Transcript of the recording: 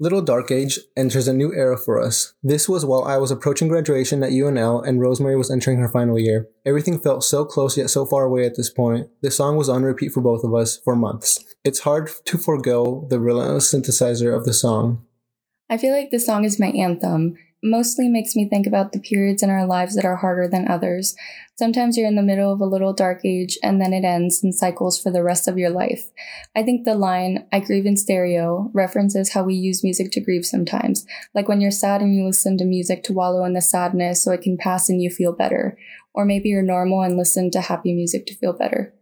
Little Dark Age enters a new era for us. This was while I was approaching graduation at UNL and Rosemary was entering her final year. Everything felt so close yet so far away at this point. The song was on repeat for both of us for months. It's hard to forego the relentless synthesizer of the song. I feel like this song is my anthem mostly makes me think about the periods in our lives that are harder than others. Sometimes you're in the middle of a little dark age and then it ends and cycles for the rest of your life. I think the line, I grieve in stereo, references how we use music to grieve sometimes. Like when you're sad and you listen to music to wallow in the sadness so it can pass and you feel better. Or maybe you're normal and listen to happy music to feel better.